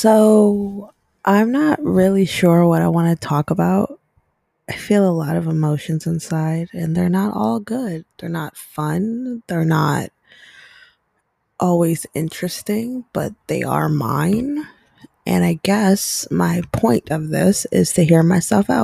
So, I'm not really sure what I want to talk about. I feel a lot of emotions inside, and they're not all good. They're not fun. They're not always interesting, but they are mine. And I guess my point of this is to hear myself out.